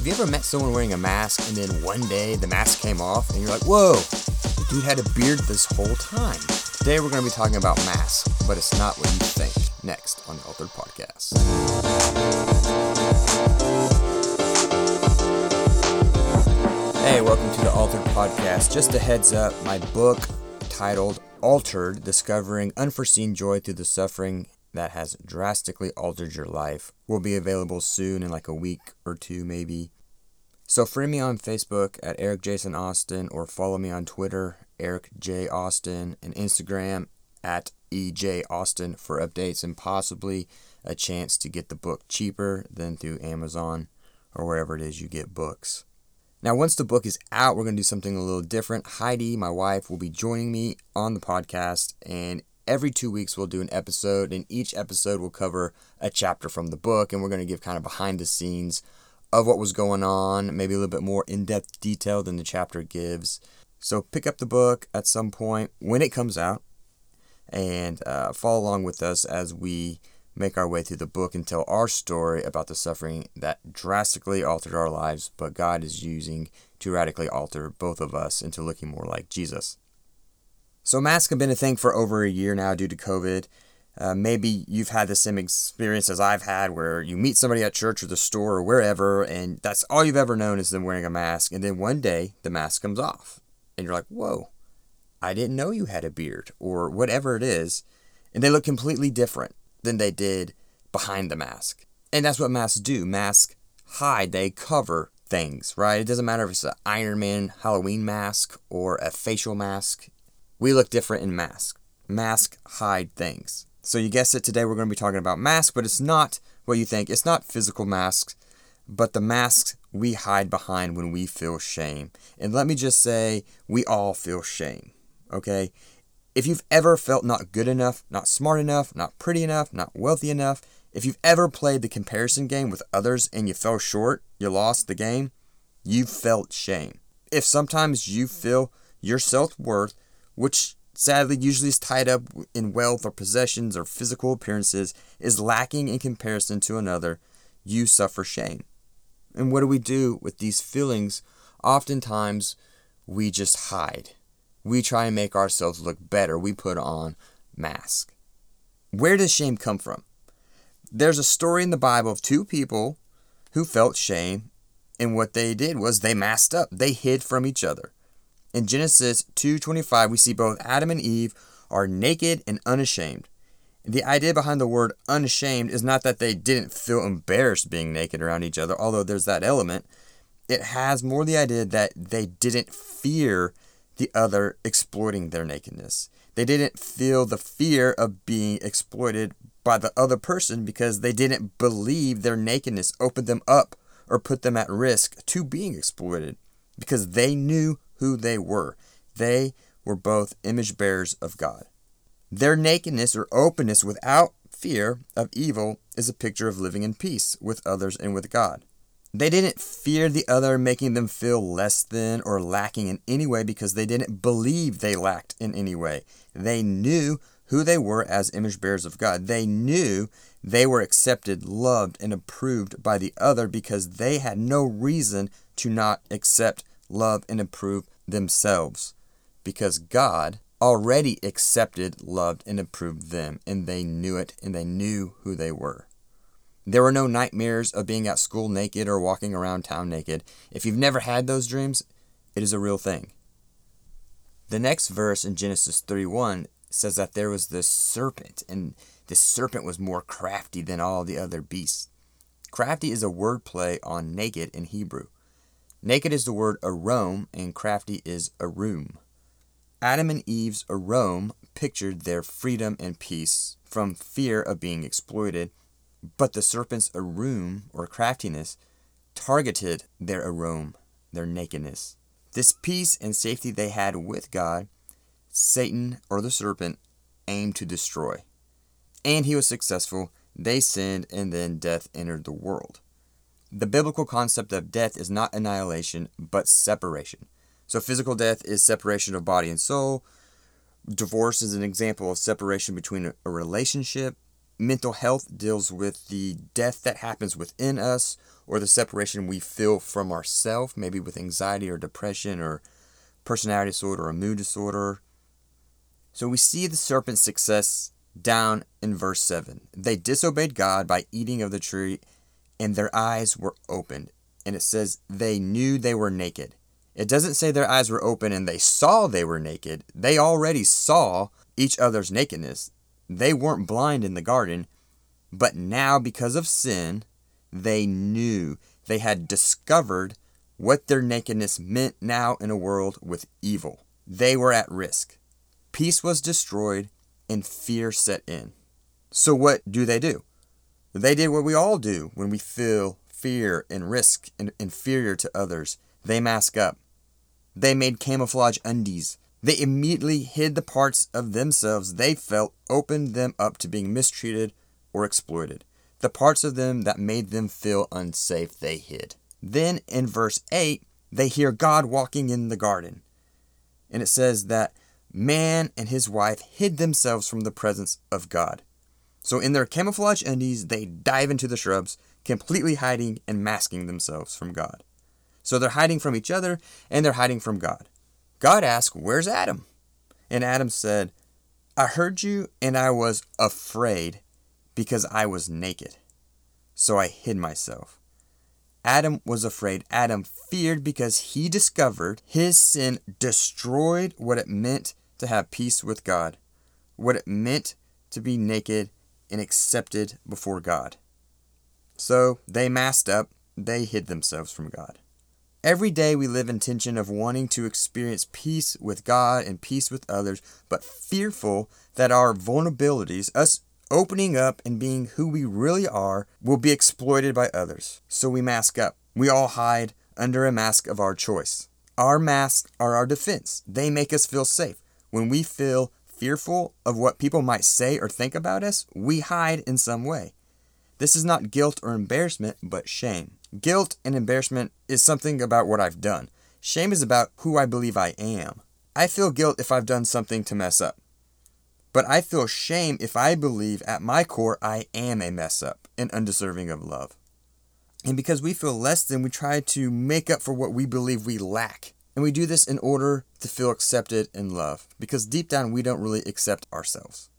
Have you ever met someone wearing a mask and then one day the mask came off and you're like, whoa, the dude had a beard this whole time? Today we're going to be talking about masks, but it's not what you think. Next on the Altered Podcast. Hey, welcome to the Altered Podcast. Just a heads up, my book titled Altered Discovering Unforeseen Joy Through the Suffering that has drastically altered your life will be available soon in like a week or two, maybe. So, friend me on Facebook at Eric Jason Austin or follow me on Twitter, Eric J. Austin, and Instagram at EJ Austin for updates and possibly a chance to get the book cheaper than through Amazon or wherever it is you get books. Now, once the book is out, we're going to do something a little different. Heidi, my wife, will be joining me on the podcast, and every two weeks we'll do an episode, and each episode will cover a chapter from the book, and we're going to give kind of behind the scenes of what was going on, maybe a little bit more in depth detail than the chapter gives. So pick up the book at some point when it comes out, and uh, follow along with us as we make our way through the book and tell our story about the suffering that drastically altered our lives, but God is using to radically alter both of us into looking more like Jesus. So, masks have been a thing for over a year now due to COVID. Uh, maybe you've had the same experience as I've had where you meet somebody at church or the store or wherever, and that's all you've ever known is them wearing a mask. And then one day the mask comes off, and you're like, whoa, I didn't know you had a beard, or whatever it is. And they look completely different than they did behind the mask. And that's what masks do. Masks hide, they cover things, right? It doesn't matter if it's an Iron Man Halloween mask or a facial mask. We look different in masks. Masks hide things. So you guessed it, today we're going to be talking about masks, but it's not what you think. It's not physical masks, but the masks we hide behind when we feel shame. And let me just say, we all feel shame, okay? If you've ever felt not good enough, not smart enough, not pretty enough, not wealthy enough, if you've ever played the comparison game with others and you fell short, you lost the game, you've felt shame. If sometimes you feel your self worth, which sadly usually is tied up in wealth or possessions or physical appearances, is lacking in comparison to another, you suffer shame. And what do we do with these feelings? Oftentimes, we just hide we try and make ourselves look better. We put on mask. Where does shame come from? There's a story in the Bible of two people who felt shame, and what they did was they masked up. They hid from each other. In Genesis 2:25, we see both Adam and Eve are naked and unashamed. The idea behind the word unashamed is not that they didn't feel embarrassed being naked around each other, although there's that element. It has more the idea that they didn't fear the other exploiting their nakedness. They didn't feel the fear of being exploited by the other person because they didn't believe their nakedness opened them up or put them at risk to being exploited because they knew who they were. They were both image bearers of God. Their nakedness or openness without fear of evil is a picture of living in peace with others and with God. They didn't fear the other making them feel less than or lacking in any way because they didn't believe they lacked in any way. They knew who they were as image bearers of God. They knew they were accepted, loved, and approved by the other because they had no reason to not accept, love, and approve themselves because God already accepted, loved, and approved them, and they knew it and they knew who they were. There were no nightmares of being at school naked or walking around town naked. If you've never had those dreams, it is a real thing. The next verse in Genesis 31 says that there was this serpent, and this serpent was more crafty than all the other beasts. Crafty is a word play on naked in Hebrew. Naked is the word arom, and crafty is arum. Adam and Eve's arom pictured their freedom and peace from fear of being exploited but the serpent's arum, or craftiness, targeted their arum, their nakedness. This peace and safety they had with God, Satan, or the serpent, aimed to destroy. And he was successful. They sinned, and then death entered the world. The biblical concept of death is not annihilation, but separation. So, physical death is separation of body and soul. Divorce is an example of separation between a relationship mental health deals with the death that happens within us or the separation we feel from ourselves, maybe with anxiety or depression or personality disorder or mood disorder. So we see the serpent's success down in verse 7. They disobeyed God by eating of the tree, and their eyes were opened. And it says they knew they were naked. It doesn't say their eyes were open and they saw they were naked. They already saw each other's nakedness. They weren't blind in the garden, but now because of sin, they knew. They had discovered what their nakedness meant now in a world with evil. They were at risk. Peace was destroyed and fear set in. So, what do they do? They did what we all do when we feel fear and risk and inferior to others. They mask up. They made camouflage undies. They immediately hid the parts of themselves they felt opened them up to being mistreated or exploited. The parts of them that made them feel unsafe, they hid. Then in verse 8, they hear God walking in the garden. And it says that man and his wife hid themselves from the presence of God. So in their camouflage undies, they dive into the shrubs, completely hiding and masking themselves from God. So they're hiding from each other and they're hiding from God. God asked, Where's Adam? And Adam said, I heard you and I was afraid because I was naked. So I hid myself. Adam was afraid. Adam feared because he discovered his sin destroyed what it meant to have peace with God, what it meant to be naked and accepted before God. So they masked up, they hid themselves from God. Every day we live in tension of wanting to experience peace with God and peace with others, but fearful that our vulnerabilities, us opening up and being who we really are, will be exploited by others. So we mask up. We all hide under a mask of our choice. Our masks are our defense. They make us feel safe. When we feel fearful of what people might say or think about us, we hide in some way. This is not guilt or embarrassment, but shame. Guilt and embarrassment is something about what I've done. Shame is about who I believe I am. I feel guilt if I've done something to mess up. But I feel shame if I believe at my core I am a mess up and undeserving of love. And because we feel less than, we try to make up for what we believe we lack. And we do this in order to feel accepted and loved, because deep down we don't really accept ourselves.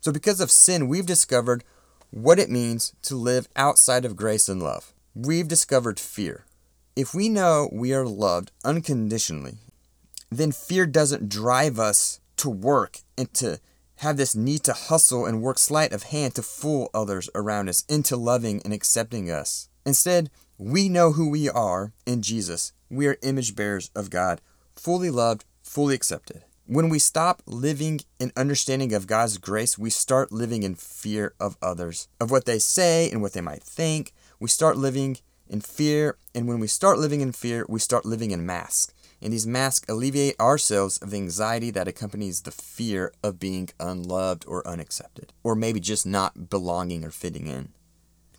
So, because of sin, we've discovered what it means to live outside of grace and love. We've discovered fear. If we know we are loved unconditionally, then fear doesn't drive us to work and to have this need to hustle and work sleight of hand to fool others around us into loving and accepting us. Instead, we know who we are in Jesus. We are image bearers of God, fully loved, fully accepted. When we stop living in understanding of God's grace, we start living in fear of others, of what they say and what they might think. We start living in fear, and when we start living in fear, we start living in masks. And these masks alleviate ourselves of the anxiety that accompanies the fear of being unloved or unaccepted, or maybe just not belonging or fitting in.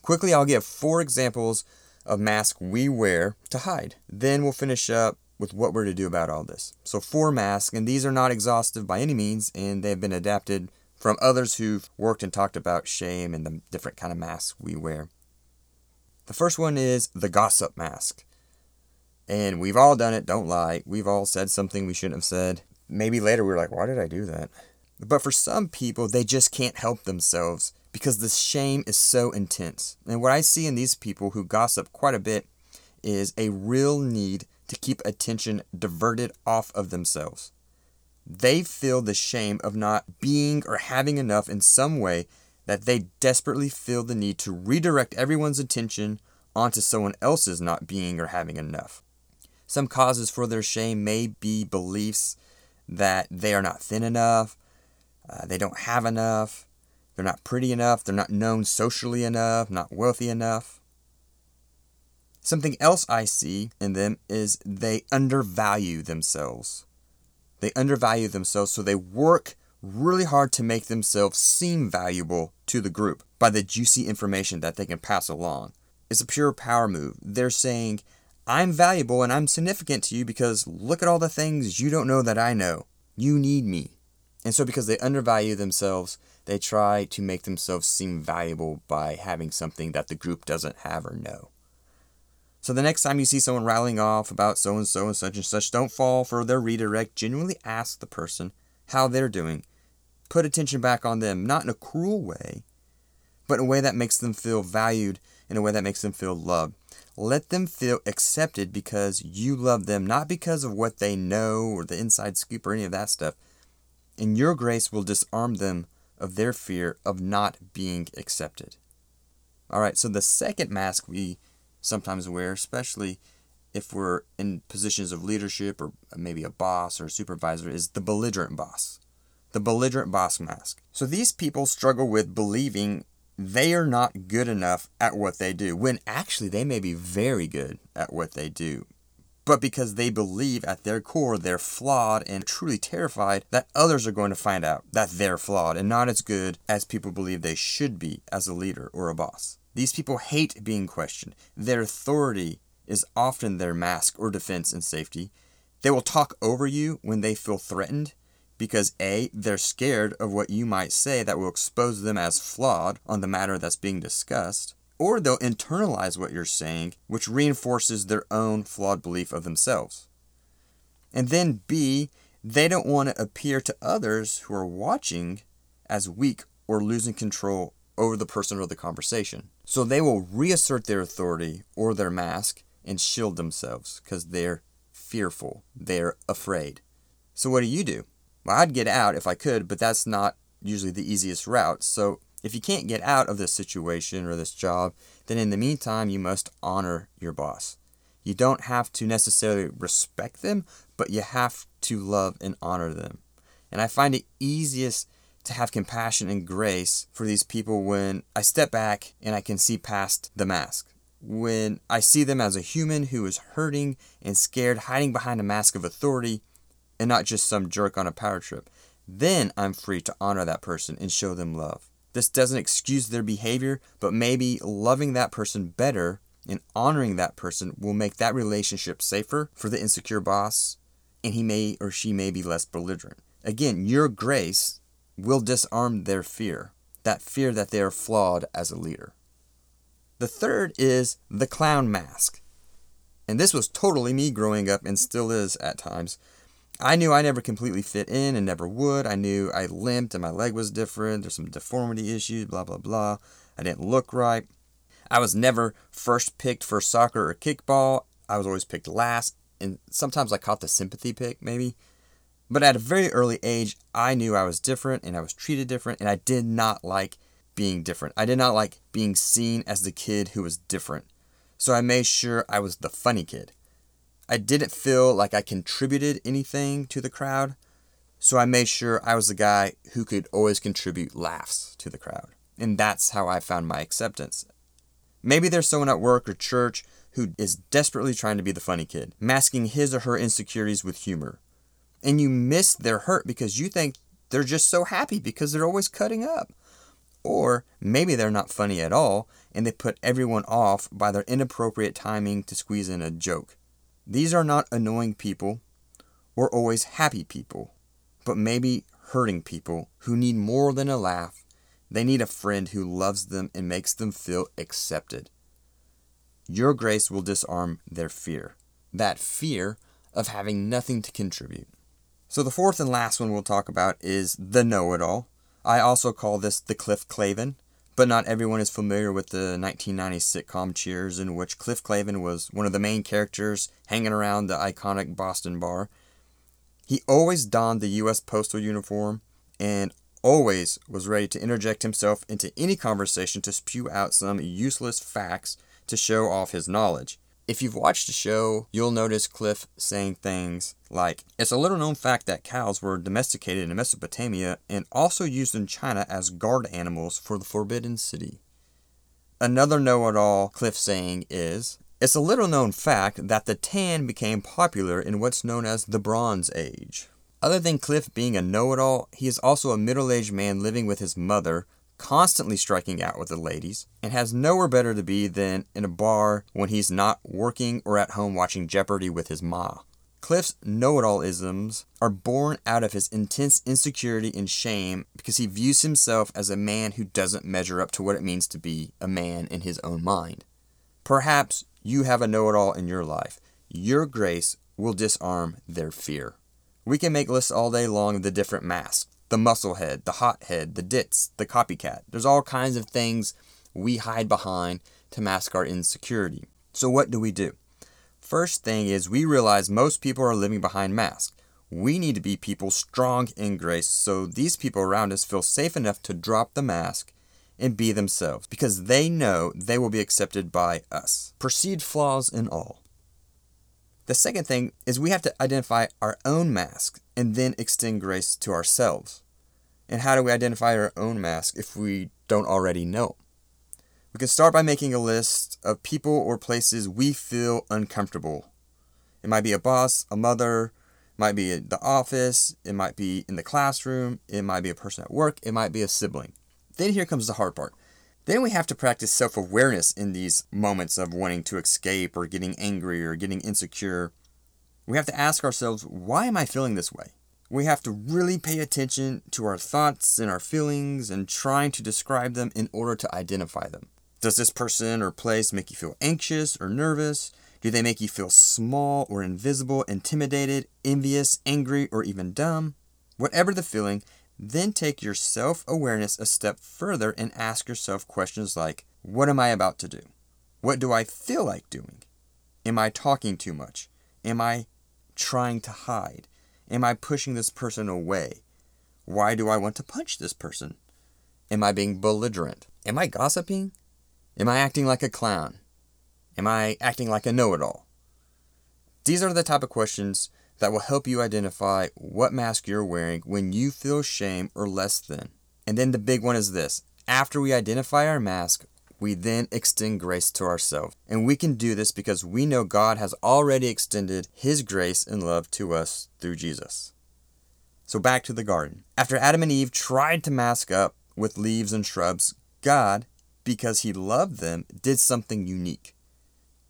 Quickly, I'll give four examples of masks we wear to hide. Then we'll finish up with what we're to do about all this. So, four masks, and these are not exhaustive by any means, and they've been adapted from others who've worked and talked about shame and the different kind of masks we wear. The first one is the gossip mask. And we've all done it, don't lie. We've all said something we shouldn't have said. Maybe later we were like, why did I do that? But for some people, they just can't help themselves because the shame is so intense. And what I see in these people who gossip quite a bit is a real need to keep attention diverted off of themselves. They feel the shame of not being or having enough in some way that they desperately feel the need to redirect everyone's attention onto someone else's not being or having enough. Some causes for their shame may be beliefs that they are not thin enough, uh, they don't have enough, they're not pretty enough, they're not known socially enough, not wealthy enough. Something else I see in them is they undervalue themselves. They undervalue themselves, so they work really hard to make themselves seem valuable to the group by the juicy information that they can pass along. It's a pure power move. They're saying, I'm valuable and I'm significant to you because look at all the things you don't know that I know. You need me. And so, because they undervalue themselves, they try to make themselves seem valuable by having something that the group doesn't have or know. So the next time you see someone rattling off about so and so and such and such, don't fall for their redirect. Genuinely ask the person how they're doing. Put attention back on them, not in a cruel way, but in a way that makes them feel valued, in a way that makes them feel loved. Let them feel accepted because you love them, not because of what they know or the inside scoop or any of that stuff. And your grace will disarm them of their fear of not being accepted. All right, so the second mask we sometimes wear, especially if we're in positions of leadership or maybe a boss or a supervisor, is the belligerent boss. The belligerent boss mask. So these people struggle with believing they are not good enough at what they do, when actually they may be very good at what they do. But because they believe at their core they're flawed and truly terrified that others are going to find out that they're flawed and not as good as people believe they should be as a leader or a boss. These people hate being questioned. Their authority is often their mask or defense and safety. They will talk over you when they feel threatened because A, they're scared of what you might say that will expose them as flawed on the matter that's being discussed, or they'll internalize what you're saying, which reinforces their own flawed belief of themselves. And then B, they don't want to appear to others who are watching as weak or losing control over the person or the conversation. So they will reassert their authority or their mask and shield themselves because they're fearful, they're afraid. So what do you do? Well, I'd get out if I could, but that's not usually the easiest route. So if you can't get out of this situation or this job, then in the meantime, you must honor your boss. You don't have to necessarily respect them, but you have to love and honor them. And I find it easiest to have compassion and grace for these people when I step back and I can see past the mask. When I see them as a human who is hurting and scared, hiding behind a mask of authority, and not just some jerk on a power trip, then I'm free to honor that person and show them love. This doesn't excuse their behavior, but maybe loving that person better and honoring that person will make that relationship safer for the insecure boss, and he may or she may be less belligerent. Again, your grace will disarm their fear, that fear that they are flawed as a leader. The third is the clown mask. And this was totally me growing up and still is at times. I knew I never completely fit in and never would. I knew I limped and my leg was different. There's some deformity issues, blah, blah, blah. I didn't look right. I was never first picked for soccer or kickball. I was always picked last. And sometimes I caught the sympathy pick, maybe. But at a very early age, I knew I was different and I was treated different, and I did not like being different. I did not like being seen as the kid who was different. So I made sure I was the funny kid. I didn't feel like I contributed anything to the crowd, so I made sure I was the guy who could always contribute laughs to the crowd. And that's how I found my acceptance. Maybe there's someone at work or church who is desperately trying to be the funny kid, masking his or her insecurities with humor and you miss their hurt because you think they're just so happy because they're always cutting up. Or maybe they're not funny at all and they put everyone off by their inappropriate timing to squeeze in a joke. These are not annoying people or always happy people, but maybe hurting people who need more than a laugh. They need a friend who loves them and makes them feel accepted. Your grace will disarm their fear, that fear of having nothing to contribute. So the fourth and last one we'll talk about is the know-it-all. I also call this the Cliff Clavin, but not everyone is familiar with the 1990 sitcom Cheers, in which Cliff Clavin was one of the main characters hanging around the iconic Boston bar. He always donned the U.S. postal uniform and always was ready to interject himself into any conversation to spew out some useless facts to show off his knowledge. If you've watched the show, you'll notice Cliff saying things like, It's a little known fact that cows were domesticated in Mesopotamia and also used in China as guard animals for the Forbidden City. Another know it all Cliff saying is, It's a little known fact that the tan became popular in what's known as the Bronze Age. Other than Cliff being a know it all, he is also a middle aged man living with his mother constantly striking out with the ladies, and has nowhere better to be than in a bar when he's not working or at home watching Jeopardy with his ma. Cliff's know it all isms are born out of his intense insecurity and shame because he views himself as a man who doesn't measure up to what it means to be a man in his own mind. Perhaps you have a know it all in your life, your grace will disarm their fear. We can make lists all day long of the different masks the muscle head, the hot head, the ditz, the copycat. There's all kinds of things we hide behind to mask our insecurity. So, what do we do? First thing is, we realize most people are living behind masks. We need to be people strong in grace so these people around us feel safe enough to drop the mask and be themselves because they know they will be accepted by us. Perceived flaws in all. The second thing is we have to identify our own mask and then extend grace to ourselves. And how do we identify our own mask if we don't already know? We can start by making a list of people or places we feel uncomfortable. It might be a boss, a mother, might be at the office, it might be in the classroom, it might be a person at work, it might be a sibling. Then here comes the hard part. Then we have to practice self awareness in these moments of wanting to escape or getting angry or getting insecure. We have to ask ourselves, why am I feeling this way? We have to really pay attention to our thoughts and our feelings and trying to describe them in order to identify them. Does this person or place make you feel anxious or nervous? Do they make you feel small or invisible, intimidated, envious, angry, or even dumb? Whatever the feeling, then take your self awareness a step further and ask yourself questions like What am I about to do? What do I feel like doing? Am I talking too much? Am I trying to hide? Am I pushing this person away? Why do I want to punch this person? Am I being belligerent? Am I gossiping? Am I acting like a clown? Am I acting like a know it all? These are the type of questions that will help you identify what mask you're wearing when you feel shame or less than. And then the big one is this after we identify our mask, we then extend grace to ourselves. And we can do this because we know God has already extended His grace and love to us through Jesus. So back to the garden. After Adam and Eve tried to mask up with leaves and shrubs, God, because He loved them, did something unique.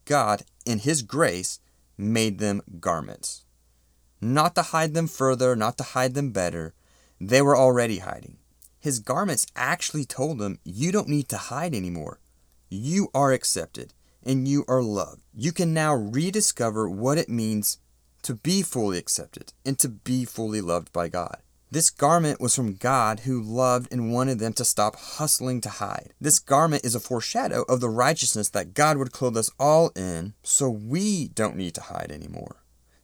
God, in His grace, made them garments. Not to hide them further, not to hide them better. They were already hiding. His garments actually told him, You don't need to hide anymore. You are accepted and you are loved. You can now rediscover what it means to be fully accepted and to be fully loved by God. This garment was from God who loved and wanted them to stop hustling to hide. This garment is a foreshadow of the righteousness that God would clothe us all in so we don't need to hide anymore.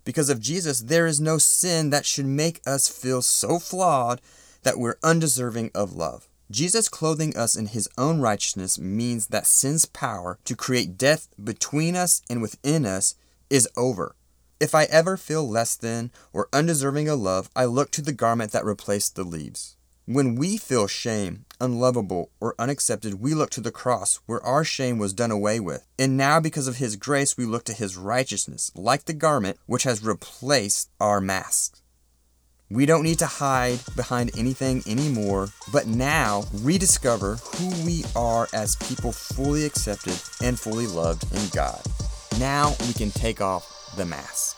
Because of Jesus, there is no sin that should make us feel so flawed that we're undeserving of love. Jesus clothing us in his own righteousness means that sin's power to create death between us and within us is over. If I ever feel less than or undeserving of love, I look to the garment that replaced the leaves. When we feel shame, unlovable, or unaccepted, we look to the cross where our shame was done away with. And now, because of His grace, we look to His righteousness, like the garment which has replaced our masks. We don't need to hide behind anything anymore, but now rediscover who we are as people fully accepted and fully loved in God. Now we can take off the mask.